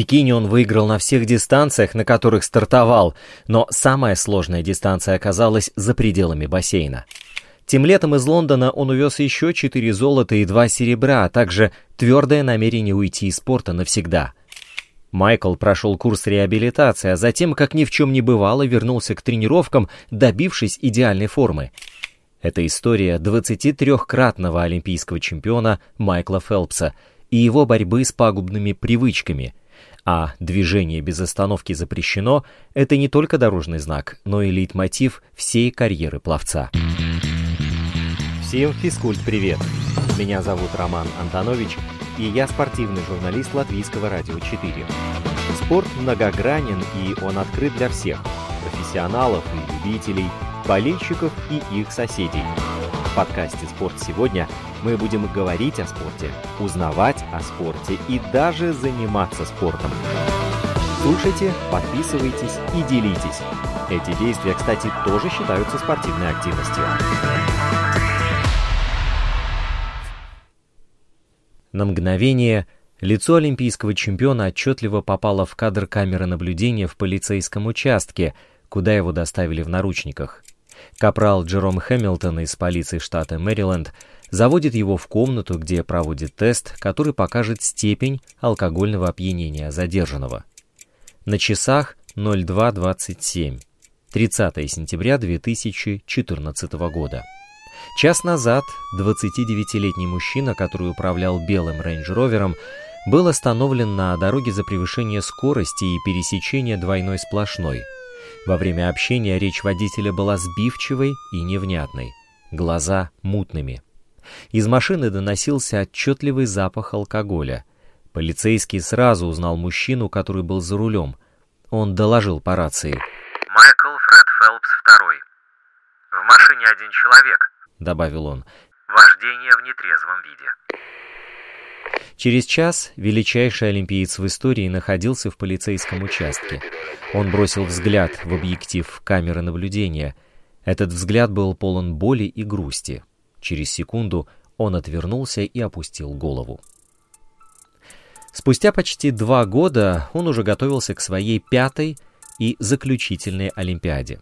Пекине он выиграл на всех дистанциях, на которых стартовал, но самая сложная дистанция оказалась за пределами бассейна. Тем летом из Лондона он увез еще четыре золота и два серебра, а также твердое намерение уйти из спорта навсегда. Майкл прошел курс реабилитации, а затем, как ни в чем не бывало, вернулся к тренировкам, добившись идеальной формы. Это история 23-кратного олимпийского чемпиона Майкла Фелпса и его борьбы с пагубными привычками – а движение без остановки запрещено – это не только дорожный знак, но и лейтмотив всей карьеры пловца. Всем физкульт-привет! Меня зовут Роман Антонович, и я спортивный журналист Латвийского радио 4. Спорт многогранен, и он открыт для всех – профессионалов и любителей, болельщиков и их соседей – в подкасте «Спорт сегодня» мы будем говорить о спорте, узнавать о спорте и даже заниматься спортом. Слушайте, подписывайтесь и делитесь. Эти действия, кстати, тоже считаются спортивной активностью. На мгновение лицо олимпийского чемпиона отчетливо попало в кадр камеры наблюдения в полицейском участке, куда его доставили в наручниках. Капрал Джером Хэмилтон из полиции штата Мэриленд заводит его в комнату, где проводит тест, который покажет степень алкогольного опьянения задержанного. На часах 02.27, 30 сентября 2014 года. Час назад 29-летний мужчина, который управлял белым рейндж-ровером, был остановлен на дороге за превышение скорости и пересечение двойной сплошной – во время общения речь водителя была сбивчивой и невнятной, глаза мутными. Из машины доносился отчетливый запах алкоголя. Полицейский сразу узнал мужчину, который был за рулем. Он доложил по рации. «Майкл Фред Фелпс второй. В машине один человек», — добавил он. «Вождение в нетрезвом виде». Через час величайший олимпиец в истории находился в полицейском участке. Он бросил взгляд в объектив камеры наблюдения. Этот взгляд был полон боли и грусти. Через секунду он отвернулся и опустил голову. Спустя почти два года он уже готовился к своей пятой и заключительной Олимпиаде.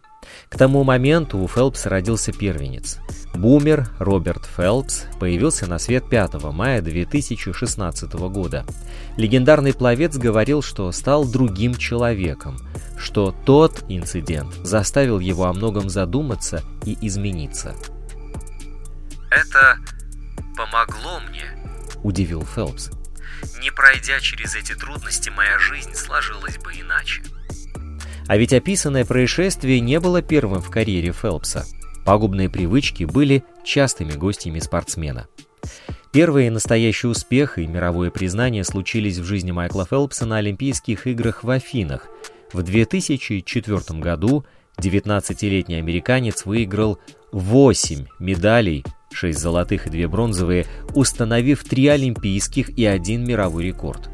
К тому моменту у Фелпса родился первенец. Бумер Роберт Фелпс появился на свет 5 мая 2016 года. Легендарный пловец говорил, что стал другим человеком, что тот инцидент заставил его о многом задуматься и измениться. «Это помогло мне», — удивил Фелпс. «Не пройдя через эти трудности, моя жизнь сложилась бы иначе». А ведь описанное происшествие не было первым в карьере Фелпса. Пагубные привычки были частыми гостями спортсмена. Первый настоящий успех и мировое признание случились в жизни Майкла Фелпса на Олимпийских играх в Афинах. В 2004 году 19-летний американец выиграл 8 медалей, 6 золотых и 2 бронзовые, установив 3 олимпийских и 1 мировой рекорд.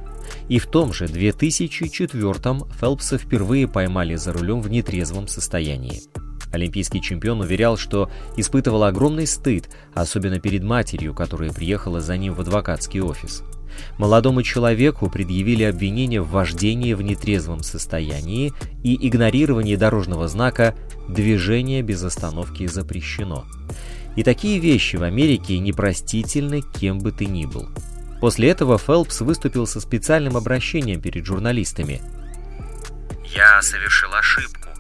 И в том же 2004-м Фелпса впервые поймали за рулем в нетрезвом состоянии. Олимпийский чемпион уверял, что испытывал огромный стыд, особенно перед матерью, которая приехала за ним в адвокатский офис. Молодому человеку предъявили обвинение в вождении в нетрезвом состоянии и игнорировании дорожного знака «Движение без остановки запрещено». И такие вещи в Америке непростительны кем бы ты ни был. После этого Фелпс выступил со специальным обращением перед журналистами. «Я совершил ошибку.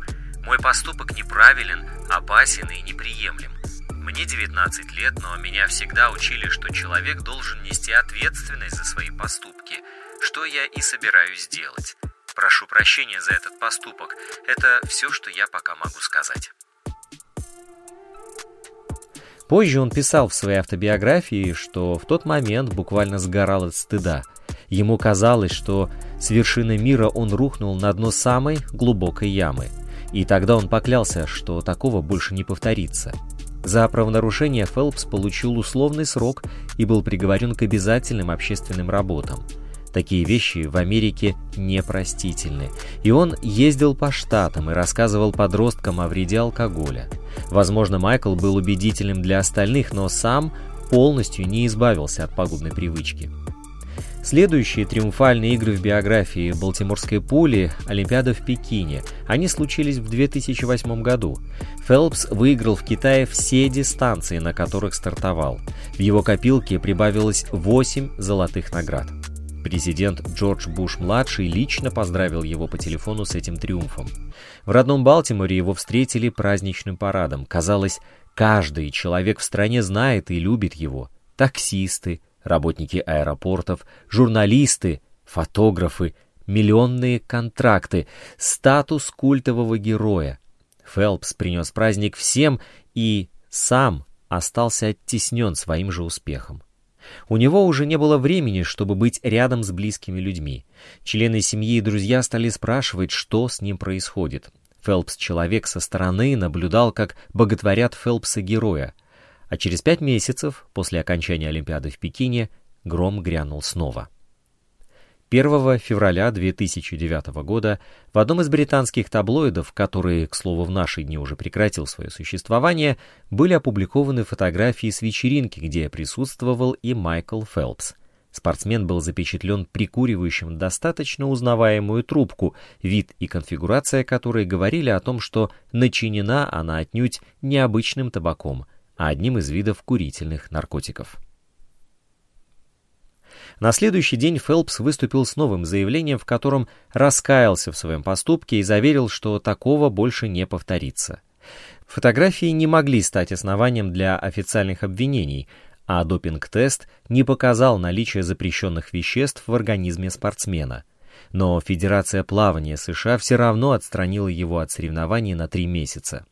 Мой поступок неправилен, опасен и неприемлем. Мне 19 лет, но меня всегда учили, что человек должен нести ответственность за свои поступки, что я и собираюсь сделать. Прошу прощения за этот поступок. Это все, что я пока могу сказать». Позже он писал в своей автобиографии, что в тот момент буквально сгорал от стыда. Ему казалось, что с вершины мира он рухнул на дно самой глубокой ямы. И тогда он поклялся, что такого больше не повторится. За правонарушение Фелпс получил условный срок и был приговорен к обязательным общественным работам – Такие вещи в Америке непростительны. И он ездил по штатам и рассказывал подросткам о вреде алкоголя. Возможно, Майкл был убедительным для остальных, но сам полностью не избавился от пагубной привычки. Следующие триумфальные игры в биографии Балтиморской пули – Олимпиада в Пекине. Они случились в 2008 году. Фелпс выиграл в Китае все дистанции, на которых стартовал. В его копилке прибавилось 8 золотых наград. Президент Джордж Буш-младший лично поздравил его по телефону с этим триумфом. В родном Балтиморе его встретили праздничным парадом. Казалось, каждый человек в стране знает и любит его. Таксисты, работники аэропортов, журналисты, фотографы, миллионные контракты, статус культового героя. Фелпс принес праздник всем и сам остался оттеснен своим же успехом. У него уже не было времени, чтобы быть рядом с близкими людьми. Члены семьи и друзья стали спрашивать, что с ним происходит. Фелпс, человек со стороны, наблюдал, как боготворят Фелпса-героя. А через пять месяцев, после окончания Олимпиады в Пекине, гром грянул снова. 1 февраля 2009 года в одном из британских таблоидов, который, к слову, в наши дни уже прекратил свое существование, были опубликованы фотографии с вечеринки, где присутствовал и Майкл Фелпс. Спортсмен был запечатлен прикуривающим достаточно узнаваемую трубку, вид и конфигурация которой говорили о том, что начинена она отнюдь необычным табаком, а одним из видов курительных наркотиков. На следующий день Фелпс выступил с новым заявлением, в котором раскаялся в своем поступке и заверил, что такого больше не повторится. Фотографии не могли стать основанием для официальных обвинений, а допинг-тест не показал наличие запрещенных веществ в организме спортсмена. Но Федерация плавания США все равно отстранила его от соревнований на три месяца.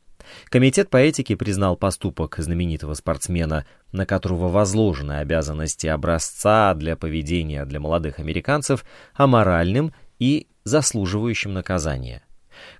Комитет по этике признал поступок знаменитого спортсмена, на которого возложены обязанности образца для поведения для молодых американцев, аморальным и заслуживающим наказания.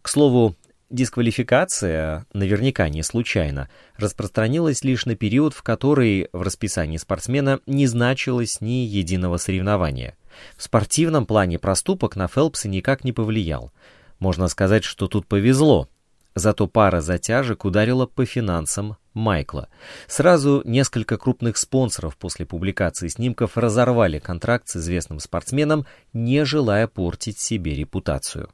К слову, дисквалификация, наверняка не случайно, распространилась лишь на период, в который в расписании спортсмена не значилось ни единого соревнования. В спортивном плане проступок на Фелпса никак не повлиял. Можно сказать, что тут повезло, Зато пара затяжек ударила по финансам Майкла. Сразу несколько крупных спонсоров после публикации снимков разорвали контракт с известным спортсменом, не желая портить себе репутацию.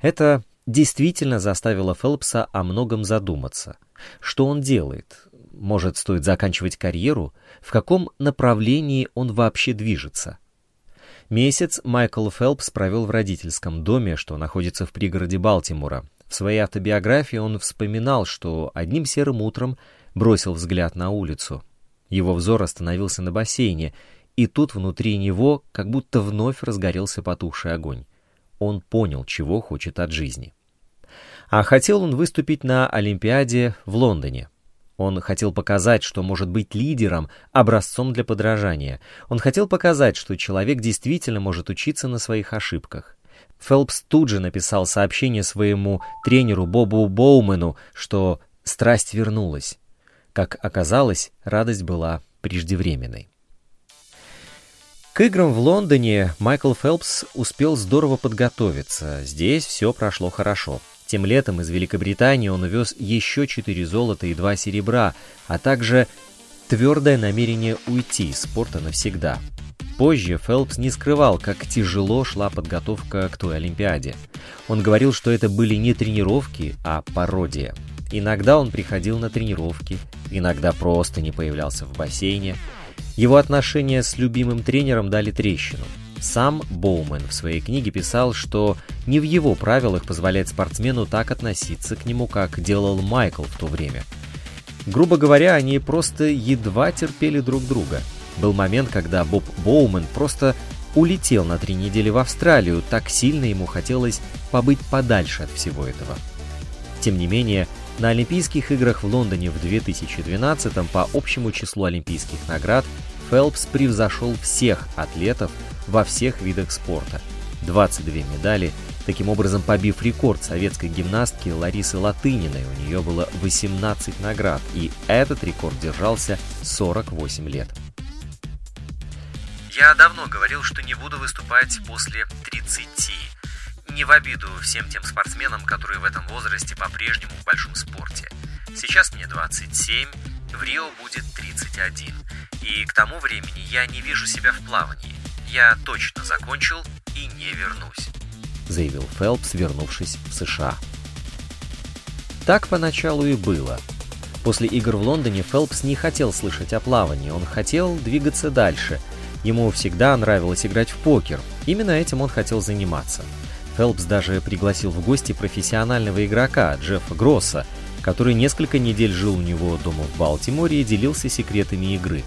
Это действительно заставило Фелпса о многом задуматься. Что он делает? Может, стоит заканчивать карьеру? В каком направлении он вообще движется? Месяц Майкл Фелпс провел в родительском доме, что находится в пригороде Балтимора, в своей автобиографии он вспоминал, что одним серым утром бросил взгляд на улицу. Его взор остановился на бассейне, и тут внутри него как будто вновь разгорелся потухший огонь. Он понял, чего хочет от жизни. А хотел он выступить на Олимпиаде в Лондоне. Он хотел показать, что может быть лидером, образцом для подражания. Он хотел показать, что человек действительно может учиться на своих ошибках. Фелпс тут же написал сообщение своему тренеру Бобу Боумену, что страсть вернулась. Как оказалось, радость была преждевременной. К играм в Лондоне Майкл Фелпс успел здорово подготовиться. Здесь все прошло хорошо. Тем летом из Великобритании он увез еще 4 золота и 2 серебра, а также твердое намерение уйти из спорта навсегда. Позже Фелпс не скрывал, как тяжело шла подготовка к той Олимпиаде. Он говорил, что это были не тренировки, а пародия. Иногда он приходил на тренировки, иногда просто не появлялся в бассейне. Его отношения с любимым тренером дали трещину. Сам Боумен в своей книге писал, что не в его правилах позволять спортсмену так относиться к нему, как делал Майкл в то время. Грубо говоря, они просто едва терпели друг друга – был момент, когда Боб Боумен просто улетел на три недели в Австралию, так сильно ему хотелось побыть подальше от всего этого. Тем не менее, на Олимпийских играх в Лондоне в 2012 по общему числу олимпийских наград Фелпс превзошел всех атлетов во всех видах спорта. 22 медали, таким образом побив рекорд советской гимнастки Ларисы Латыниной. У нее было 18 наград, и этот рекорд держался 48 лет. Я давно говорил, что не буду выступать после 30. Не в обиду всем тем спортсменам, которые в этом возрасте по-прежнему в большом спорте. Сейчас мне 27, в Рио будет 31. И к тому времени я не вижу себя в плавании. Я точно закончил и не вернусь», — заявил Фелпс, вернувшись в США. Так поначалу и было. После игр в Лондоне Фелпс не хотел слышать о плавании, он хотел двигаться дальше. Ему всегда нравилось играть в покер. Именно этим он хотел заниматься. Фелпс даже пригласил в гости профессионального игрока Джеффа Гросса, который несколько недель жил у него дома в Балтиморе и делился секретами игры.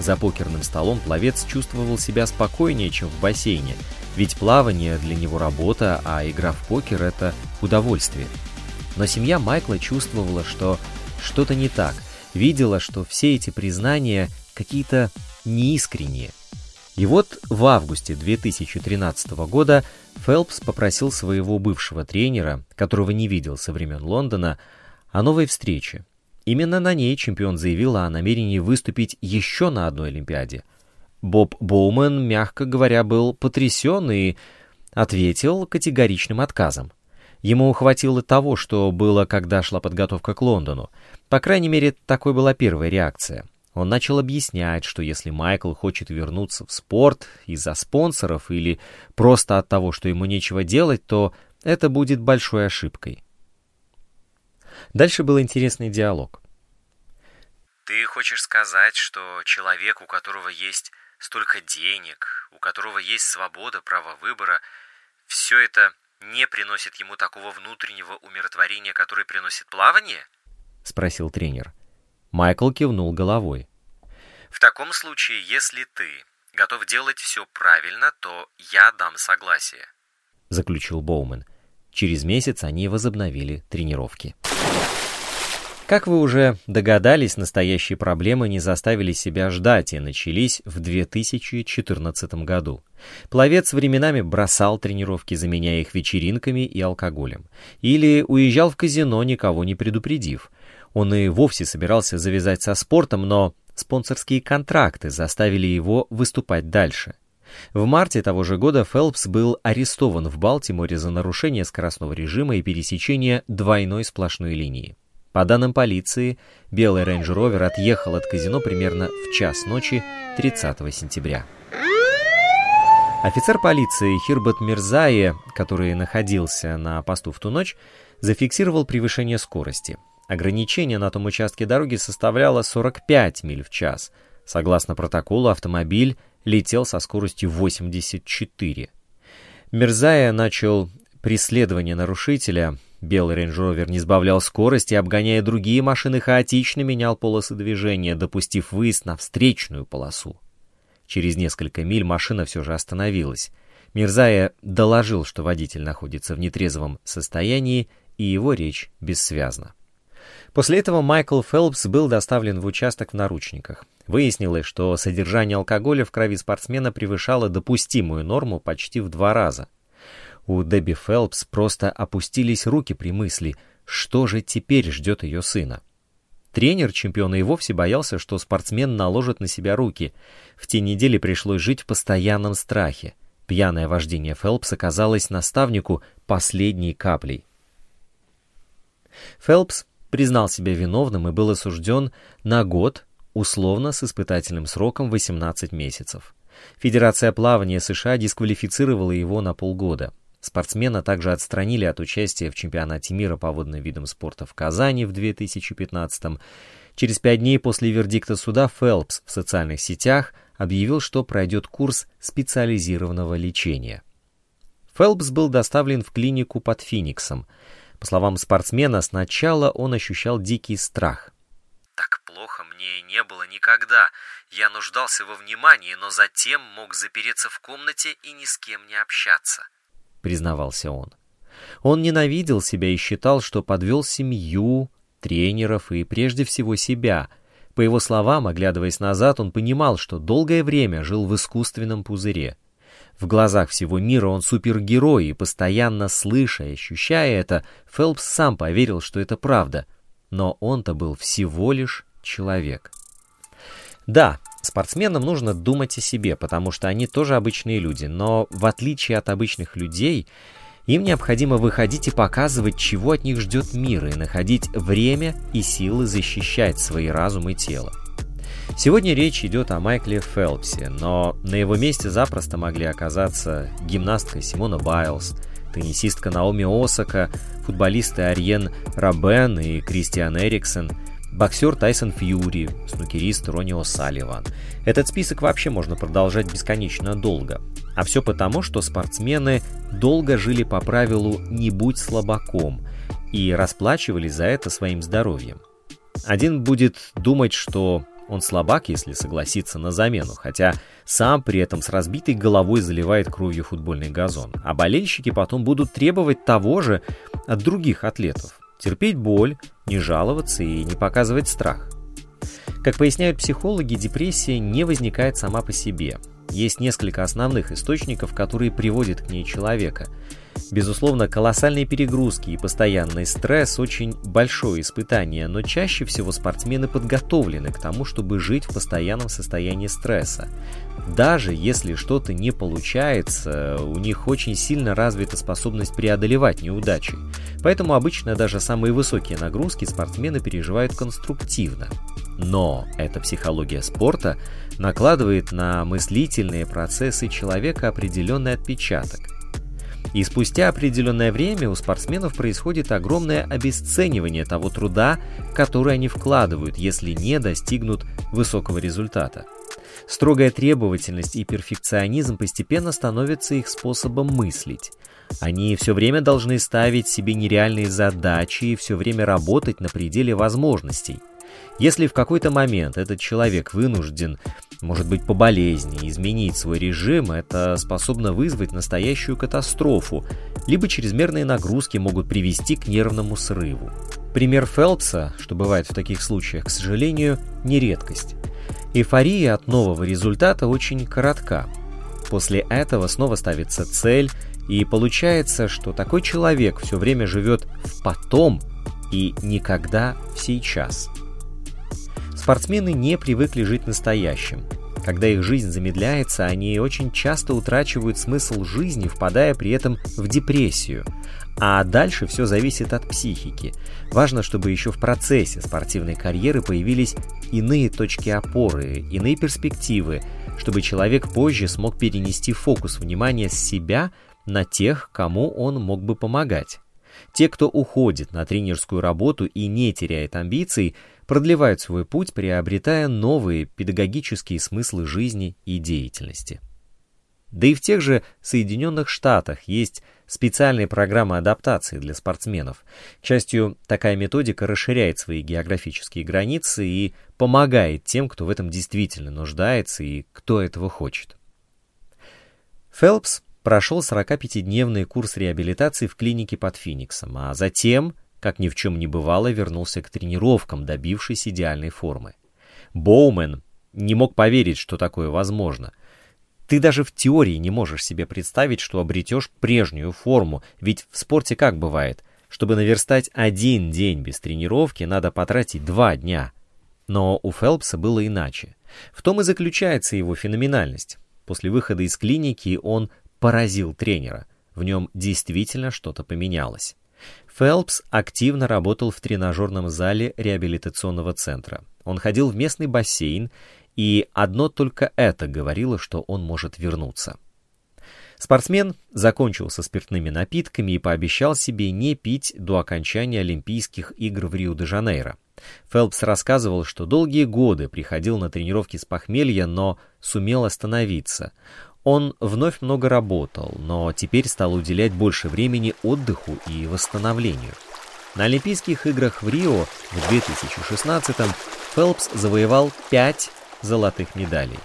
За покерным столом пловец чувствовал себя спокойнее, чем в бассейне, ведь плавание для него работа, а игра в покер – это удовольствие. Но семья Майкла чувствовала, что что-то не так, видела, что все эти признания какие-то неискренние. И вот в августе 2013 года Фелпс попросил своего бывшего тренера, которого не видел со времен Лондона, о новой встрече. Именно на ней чемпион заявил о намерении выступить еще на одной Олимпиаде. Боб Боумен, мягко говоря, был потрясен и ответил категоричным отказом. Ему хватило того, что было, когда шла подготовка к Лондону. По крайней мере, такой была первая реакция. Он начал объяснять, что если Майкл хочет вернуться в спорт из-за спонсоров или просто от того, что ему нечего делать, то это будет большой ошибкой. Дальше был интересный диалог. «Ты хочешь сказать, что человек, у которого есть столько денег, у которого есть свобода, право выбора, все это не приносит ему такого внутреннего умиротворения, которое приносит плавание?» — спросил тренер. Майкл кивнул головой. «В таком случае, если ты готов делать все правильно, то я дам согласие», — заключил Боумен. Через месяц они возобновили тренировки. Как вы уже догадались, настоящие проблемы не заставили себя ждать и начались в 2014 году. Пловец временами бросал тренировки, заменяя их вечеринками и алкоголем. Или уезжал в казино, никого не предупредив. Он и вовсе собирался завязать со спортом, но спонсорские контракты заставили его выступать дальше. В марте того же года Фелпс был арестован в Балтиморе за нарушение скоростного режима и пересечение двойной сплошной линии. По данным полиции, белый Range Rover отъехал от казино примерно в час ночи 30 сентября. Офицер полиции Хирбат Мирзае, который находился на посту в ту ночь, зафиксировал превышение скорости. Ограничение на том участке дороги составляло 45 миль в час. Согласно протоколу, автомобиль летел со скоростью 84. Мирзая начал преследование нарушителя, Белый Range Rover не сбавлял скорости, обгоняя другие машины, хаотично менял полосы движения, допустив выезд на встречную полосу. Через несколько миль машина все же остановилась. Мирзая доложил, что водитель находится в нетрезвом состоянии, и его речь бессвязна. После этого Майкл Фелпс был доставлен в участок в наручниках. Выяснилось, что содержание алкоголя в крови спортсмена превышало допустимую норму почти в два раза — у Дебби Фелпс просто опустились руки при мысли, что же теперь ждет ее сына. Тренер чемпиона и вовсе боялся, что спортсмен наложит на себя руки. В те недели пришлось жить в постоянном страхе. Пьяное вождение Фелпса казалось наставнику последней каплей. Фелпс признал себя виновным и был осужден на год, условно с испытательным сроком 18 месяцев. Федерация плавания США дисквалифицировала его на полгода. Спортсмена также отстранили от участия в чемпионате мира по водным видам спорта в Казани в 2015 -м. Через пять дней после вердикта суда Фелпс в социальных сетях объявил, что пройдет курс специализированного лечения. Фелпс был доставлен в клинику под Финиксом. По словам спортсмена, сначала он ощущал дикий страх. «Так плохо мне не было никогда. Я нуждался во внимании, но затем мог запереться в комнате и ни с кем не общаться». — признавался он. Он ненавидел себя и считал, что подвел семью, тренеров и прежде всего себя. По его словам, оглядываясь назад, он понимал, что долгое время жил в искусственном пузыре. В глазах всего мира он супергерой, и постоянно слыша и ощущая это, Фелпс сам поверил, что это правда. Но он-то был всего лишь человек. Да, Спортсменам нужно думать о себе, потому что они тоже обычные люди, но в отличие от обычных людей, им необходимо выходить и показывать, чего от них ждет мир, и находить время и силы защищать свои разум и тело. Сегодня речь идет о Майкле Фелпсе, но на его месте запросто могли оказаться гимнастка Симона Байлз, теннисистка Наоми Осака, футболисты Ариен Рабен и Кристиан Эриксон, боксер Тайсон Фьюри, снукерист Ронни О'Салливан. Этот список вообще можно продолжать бесконечно долго. А все потому, что спортсмены долго жили по правилу «не будь слабаком» и расплачивались за это своим здоровьем. Один будет думать, что он слабак, если согласится на замену, хотя сам при этом с разбитой головой заливает кровью футбольный газон. А болельщики потом будут требовать того же от других атлетов. Терпеть боль, не жаловаться и не показывать страх. Как поясняют психологи, депрессия не возникает сама по себе. Есть несколько основных источников, которые приводят к ней человека – Безусловно, колоссальные перегрузки и постоянный стресс – очень большое испытание, но чаще всего спортсмены подготовлены к тому, чтобы жить в постоянном состоянии стресса. Даже если что-то не получается, у них очень сильно развита способность преодолевать неудачи. Поэтому обычно даже самые высокие нагрузки спортсмены переживают конструктивно. Но эта психология спорта накладывает на мыслительные процессы человека определенный отпечаток – и спустя определенное время у спортсменов происходит огромное обесценивание того труда, который они вкладывают, если не достигнут высокого результата. Строгая требовательность и перфекционизм постепенно становятся их способом мыслить. Они все время должны ставить себе нереальные задачи и все время работать на пределе возможностей. Если в какой-то момент этот человек вынужден может быть по болезни, изменить свой режим, это способно вызвать настоящую катастрофу, либо чрезмерные нагрузки могут привести к нервному срыву. Пример Фелпса, что бывает в таких случаях, к сожалению, не редкость. Эйфория от нового результата очень коротка. После этого снова ставится цель, и получается, что такой человек все время живет в потом и никогда в сейчас. Спортсмены не привыкли жить настоящим. Когда их жизнь замедляется, они очень часто утрачивают смысл жизни, впадая при этом в депрессию. А дальше все зависит от психики. Важно, чтобы еще в процессе спортивной карьеры появились иные точки опоры, иные перспективы, чтобы человек позже смог перенести фокус внимания с себя на тех, кому он мог бы помогать. Те, кто уходит на тренерскую работу и не теряет амбиций, продлевают свой путь, приобретая новые педагогические смыслы жизни и деятельности. Да и в тех же Соединенных Штатах есть специальные программы адаптации для спортсменов. К счастью, такая методика расширяет свои географические границы и помогает тем, кто в этом действительно нуждается и кто этого хочет. Фелпс прошел 45-дневный курс реабилитации в клинике под Фениксом, а затем, как ни в чем не бывало, вернулся к тренировкам, добившись идеальной формы. Боумен не мог поверить, что такое возможно. Ты даже в теории не можешь себе представить, что обретешь прежнюю форму, ведь в спорте как бывает? Чтобы наверстать один день без тренировки, надо потратить два дня. Но у Фелпса было иначе. В том и заключается его феноменальность. После выхода из клиники он поразил тренера. В нем действительно что-то поменялось. Фелпс активно работал в тренажерном зале реабилитационного центра. Он ходил в местный бассейн, и одно только это говорило, что он может вернуться. Спортсмен закончил со спиртными напитками и пообещал себе не пить до окончания Олимпийских игр в Рио-де-Жанейро. Фелпс рассказывал, что долгие годы приходил на тренировки с похмелья, но сумел остановиться. Он вновь много работал, но теперь стал уделять больше времени отдыху и восстановлению. На Олимпийских играх в Рио в 2016-м Фелпс завоевал 5 золотых медалей.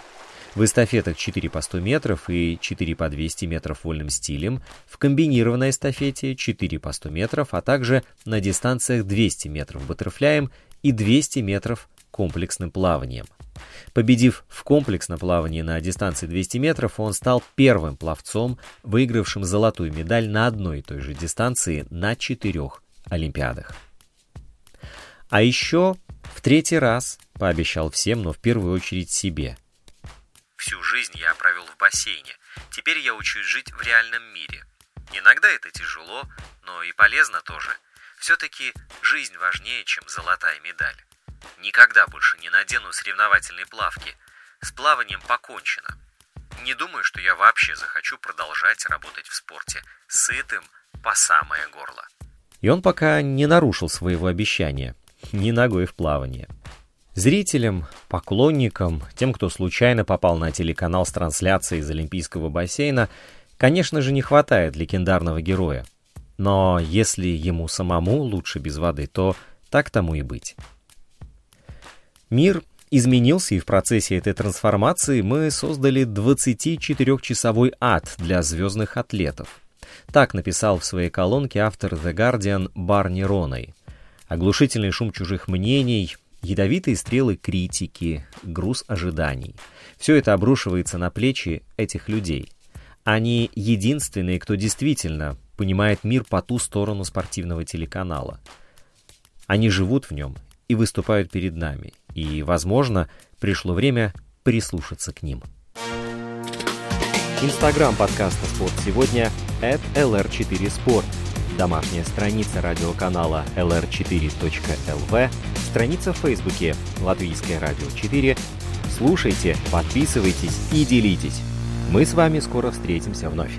В эстафетах 4 по 100 метров и 4 по 200 метров вольным стилем, в комбинированной эстафете 4 по 100 метров, а также на дистанциях 200 метров баттерфляем и 200 метров комплексным плаванием. Победив в комплексном плавании на дистанции 200 метров, он стал первым пловцом, выигравшим золотую медаль на одной и той же дистанции на четырех Олимпиадах. А еще в третий раз пообещал всем, но в первую очередь себе. Всю жизнь я провел в бассейне. Теперь я учусь жить в реальном мире. Иногда это тяжело, но и полезно тоже. Все-таки жизнь важнее, чем золотая медаль. Никогда больше не надену соревновательные плавки. С плаванием покончено. Не думаю, что я вообще захочу продолжать работать в спорте. Сытым по самое горло. И он пока не нарушил своего обещания. Ни ногой в плавание. Зрителям, поклонникам, тем, кто случайно попал на телеканал с трансляцией из Олимпийского бассейна, конечно же, не хватает легендарного героя. Но если ему самому лучше без воды, то так тому и быть. Мир изменился, и в процессе этой трансформации мы создали 24-часовой ад для звездных атлетов. Так написал в своей колонке автор The Guardian Барни Роной. Оглушительный шум чужих мнений, ядовитые стрелы критики, груз ожиданий. Все это обрушивается на плечи этих людей. Они единственные, кто действительно понимает мир по ту сторону спортивного телеканала. Они живут в нем и выступают перед нами. И, возможно, пришло время прислушаться к ним. Инстаграм подкаста «Спорт сегодня» at lr4sport. Домашняя страница радиоканала lr4.lv, страница в Фейсбуке «Латвийское радио 4». Слушайте, подписывайтесь и делитесь. Мы с вами скоро встретимся вновь.